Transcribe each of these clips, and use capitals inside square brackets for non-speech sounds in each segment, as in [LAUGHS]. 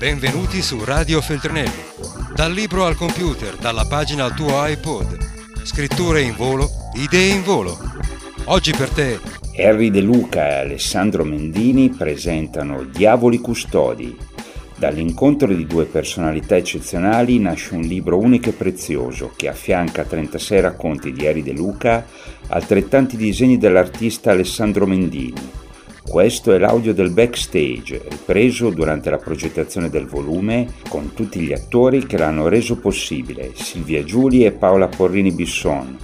Benvenuti su Radio Feltrinelli. Dal libro al computer, dalla pagina al tuo iPod. Scritture in volo, idee in volo. Oggi per te. Harry De Luca e Alessandro Mendini presentano Diavoli Custodi. Dall'incontro di due personalità eccezionali nasce un libro unico e prezioso che affianca 36 racconti di Harry De Luca, altrettanti disegni dell'artista Alessandro Mendini questo è l'audio del backstage, ripreso durante la progettazione del volume con tutti gli attori che l'hanno reso possibile, Silvia Giuli e Paola Porrini Bisson,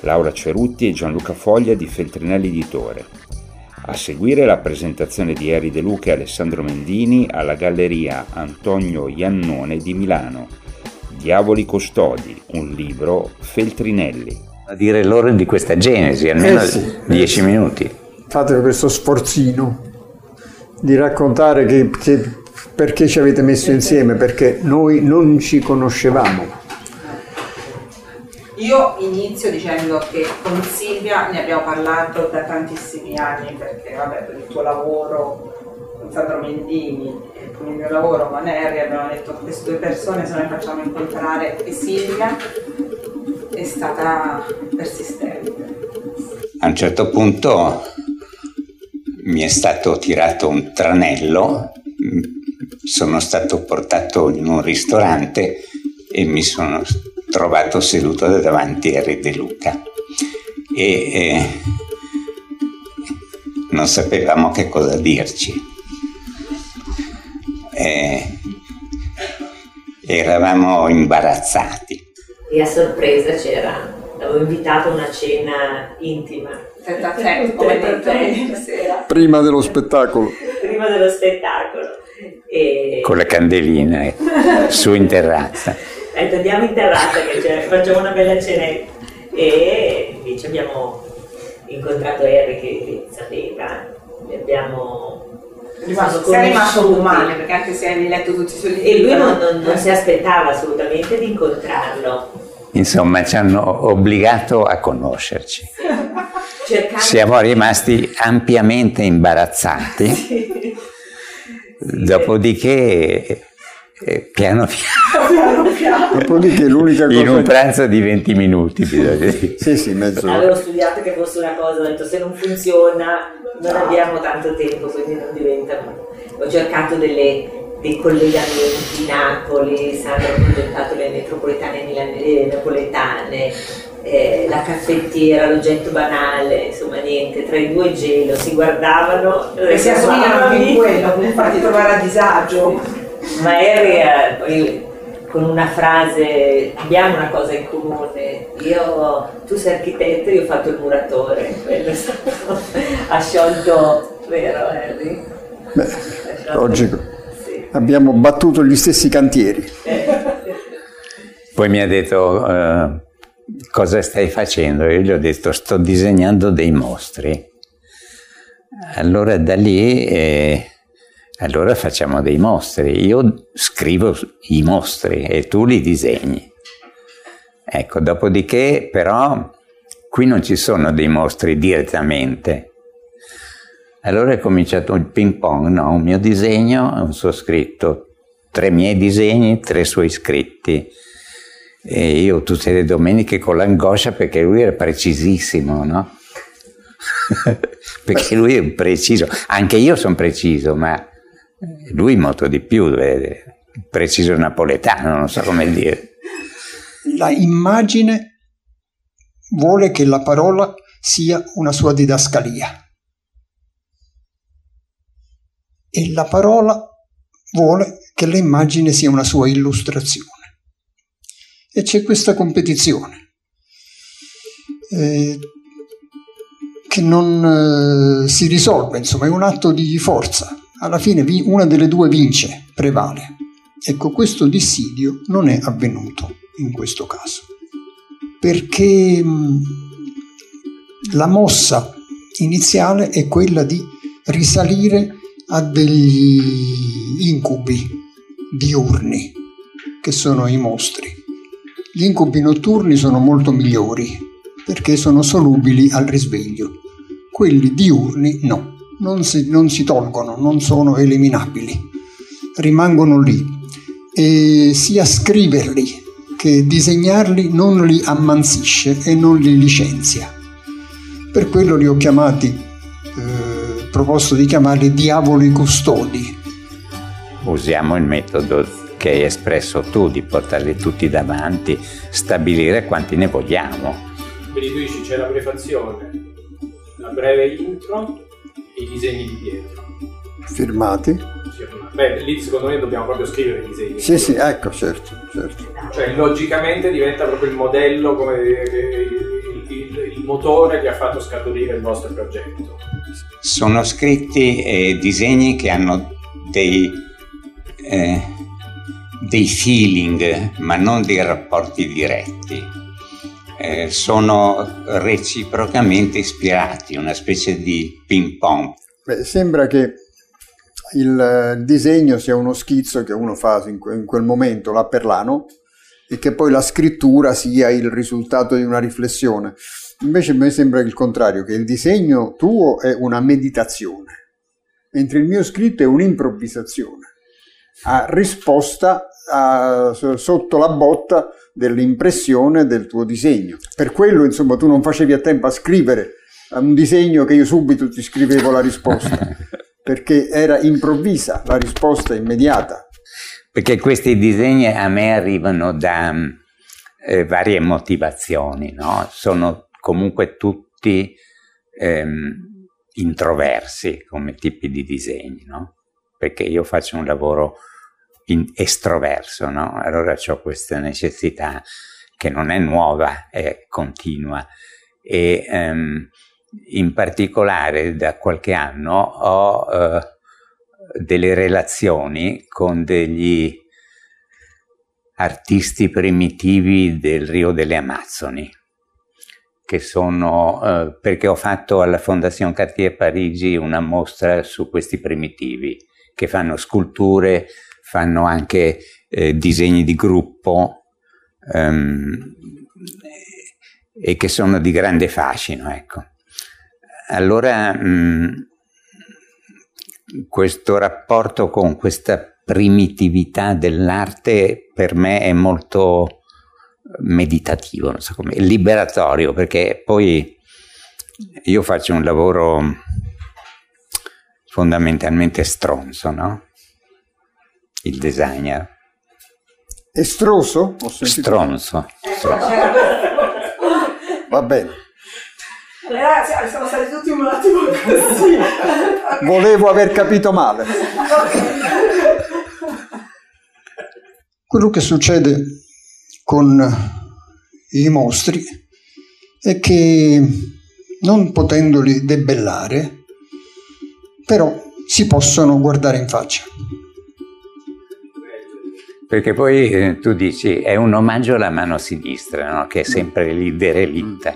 Laura Cerutti e Gianluca Foglia di Feltrinelli Editore. A seguire la presentazione di Eri De Luca e Alessandro Mendini alla Galleria Antonio Iannone di Milano. Diavoli Custodi, un libro Feltrinelli. A dire loro di questa genesi, almeno eh sì, dieci eh sì. minuti fate questo sforzino di raccontare che, che, perché ci avete messo insieme, perché noi non ci conoscevamo. Io inizio dicendo che con Silvia ne abbiamo parlato da tantissimi anni perché vabbè, per il tuo lavoro con Sandro Mendini e con il mio lavoro con Harry abbiamo detto che queste due persone se noi facciamo incontrare e Silvia è stata persistente. A un certo punto mi è stato tirato un tranello, sono stato portato in un ristorante e mi sono trovato seduto davanti a Re De Luca e eh, non sapevamo che cosa dirci. Eh, eravamo imbarazzati. E a sorpresa c'era, l'avevo invitato a una cena intima Prima dello spettacolo. Prima dello spettacolo. E... Con le candeline su in terrazza. Ecco, andiamo in terrazza che facciamo una bella cenetta. E invece abbiamo incontrato Harry che sapeva, abbiamo rimasto, sei rimasto umano perché anche se hai letto tutti i suoi libri e lui non, non, non si aspettava assolutamente di incontrarlo insomma ci hanno obbligato a conoscerci siamo rimasti ampiamente imbarazzati. [LAUGHS] Sì. Dopodiché, eh, piano piano, piano. Dopodiché l'unica cosa... In un pranzo di 20 minuti, bisogna dire. sì, sì, mezzo. Avevo studiato che fosse una cosa, ho detto se non funziona non abbiamo tanto tempo, quindi non diventa... Ho cercato delle, dei collegamenti, Napoli, Sandro ha progettato le metropolitane milane, napoletane, eh, la caffettiera, l'oggetto banale, insomma niente, tra i due gelo, si guardavano e si assomigliano anche in quello, per farti trovare a disagio. Ma Harry poi con una frase abbiamo una cosa in comune, io, tu sei architetto, io ho fatto il muratore, quello stato, ha sciolto, vero Harry? Beh, oggi sì. abbiamo battuto gli stessi cantieri. [LAUGHS] Poi mi ha detto... Uh, cosa stai facendo? Io gli ho detto sto disegnando dei mostri. Allora da lì, eh, allora facciamo dei mostri. Io scrivo i mostri e tu li disegni. Ecco, dopodiché però qui non ci sono dei mostri direttamente. Allora è cominciato il ping pong, no? Un mio disegno, un suo scritto, tre miei disegni, tre suoi scritti e io tutte le domeniche con l'angoscia perché lui era precisissimo, no? [LAUGHS] perché lui è preciso, anche io sono preciso, ma lui molto di più, vede? preciso napoletano, non so come dire. La immagine vuole che la parola sia una sua didascalia e la parola vuole che l'immagine sia una sua illustrazione e c'è questa competizione eh, che non eh, si risolve, insomma è un atto di forza, alla fine vi, una delle due vince, prevale. Ecco, questo dissidio non è avvenuto in questo caso, perché la mossa iniziale è quella di risalire a degli incubi diurni, che sono i mostri gli incubi notturni sono molto migliori perché sono solubili al risveglio. Quelli diurni no, non si, non si tolgono, non sono eliminabili. rimangono lì e sia scriverli che disegnarli non li ammansisce e non li licenzia. Per quello li ho chiamati, eh, proposto di chiamarli diavoli custodi. Usiamo il metodo che hai espresso tu di portarli tutti davanti, stabilire quanti ne vogliamo. Quindi tu dici c'è la prefazione, la breve intro e i disegni di Pietro. Firmati. Beh, lì secondo me dobbiamo proprio scrivere i disegni. Sì, sì, ecco, certo, certo. Cioè, logicamente diventa proprio il modello, come il, il, il motore che ha fatto scaturire il vostro progetto. Sono scritti eh, disegni che hanno dei, eh, dei feeling, ma non dei rapporti diretti. Eh, sono reciprocamente ispirati, una specie di ping pong. Beh, sembra che il disegno sia uno schizzo che uno fa in quel momento, là per l'anno, e che poi la scrittura sia il risultato di una riflessione. Invece a me sembra il contrario, che il disegno tuo è una meditazione, mentre il mio scritto è un'improvvisazione, a risposta a, sotto la botta dell'impressione del tuo disegno. Per quello, insomma, tu non facevi a tempo a scrivere un disegno che io subito ti scrivevo la risposta. [LAUGHS] perché era improvvisa la risposta immediata. Perché questi disegni a me arrivano da eh, varie motivazioni, no? sono comunque tutti ehm, introversi come tipi di disegni, no? perché io faccio un lavoro estroverso, no? allora ho questa necessità che non è nuova, è continua. E, ehm, in particolare da qualche anno ho eh, delle relazioni con degli artisti primitivi del Rio delle Amazzoni, che sono, eh, perché ho fatto alla Fondazione Cartier Parigi una mostra su questi primitivi, che fanno sculture, fanno anche eh, disegni di gruppo ehm, e che sono di grande fascino, ecco. Allora mh, mm, questo rapporto con questa primitività dell'arte per me è molto meditativo, so come, liberatorio, perché poi io faccio un lavoro fondamentalmente stronzo, no? Il designer. Estroso? Stronzo. stronzo. Va bene. Allora siamo stati tutti un attimo così. Volevo aver capito male. Quello che succede con i mostri è che non potendoli debellare, però si possono guardare in faccia. Perché poi eh, tu dici è un omaggio alla mano sinistra, no? che è sempre lì derelitta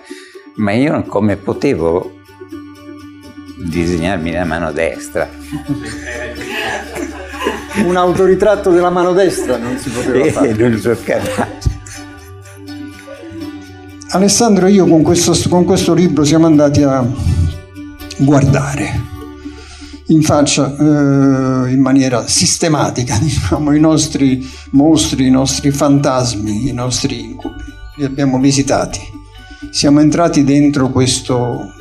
ma io come potevo disegnarmi la mano destra? [LAUGHS] Un autoritratto della mano destra non si poteva eh, fare. non so capace. Alessandro e io con questo, con questo libro siamo andati a guardare in faccia eh, in maniera sistematica [LAUGHS] diciamo, i nostri mostri, i nostri fantasmi, i nostri incubi. Li abbiamo visitati siamo entrati dentro questo,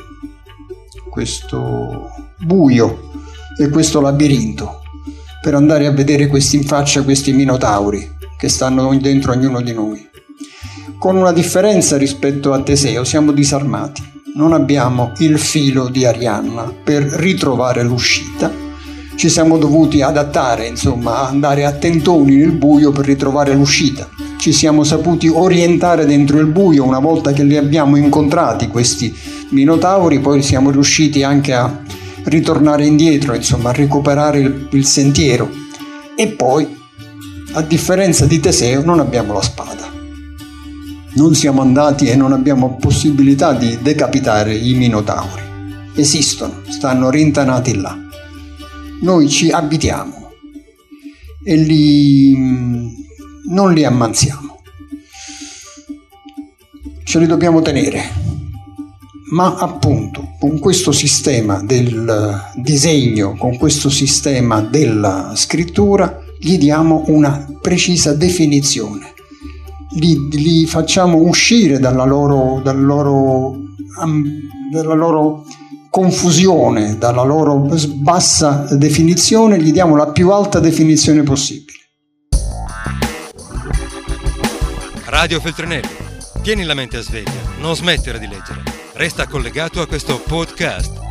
questo buio e questo labirinto per andare a vedere questi in faccia questi minotauri che stanno dentro ognuno di noi. Con una differenza rispetto a Teseo, siamo disarmati, non abbiamo il filo di Arianna per ritrovare l'uscita, ci siamo dovuti adattare, insomma, andare a tentoni nel buio per ritrovare l'uscita ci siamo saputi orientare dentro il buio una volta che li abbiamo incontrati questi minotauri, poi siamo riusciti anche a ritornare indietro, insomma, a recuperare il, il sentiero. E poi, a differenza di Teseo, non abbiamo la spada. Non siamo andati e non abbiamo possibilità di decapitare i minotauri. Esistono, stanno rintanati là. Noi ci abitiamo e li non li ammanziamo. Ce li dobbiamo tenere. Ma appunto con questo sistema del disegno, con questo sistema della scrittura, gli diamo una precisa definizione, li, li facciamo uscire dalla loro, dal loro, dalla loro confusione, dalla loro bassa definizione, gli diamo la più alta definizione possibile. Radio Feltrinelli, tieni la mente a sveglia, non smettere di leggere. Resta collegato a questo podcast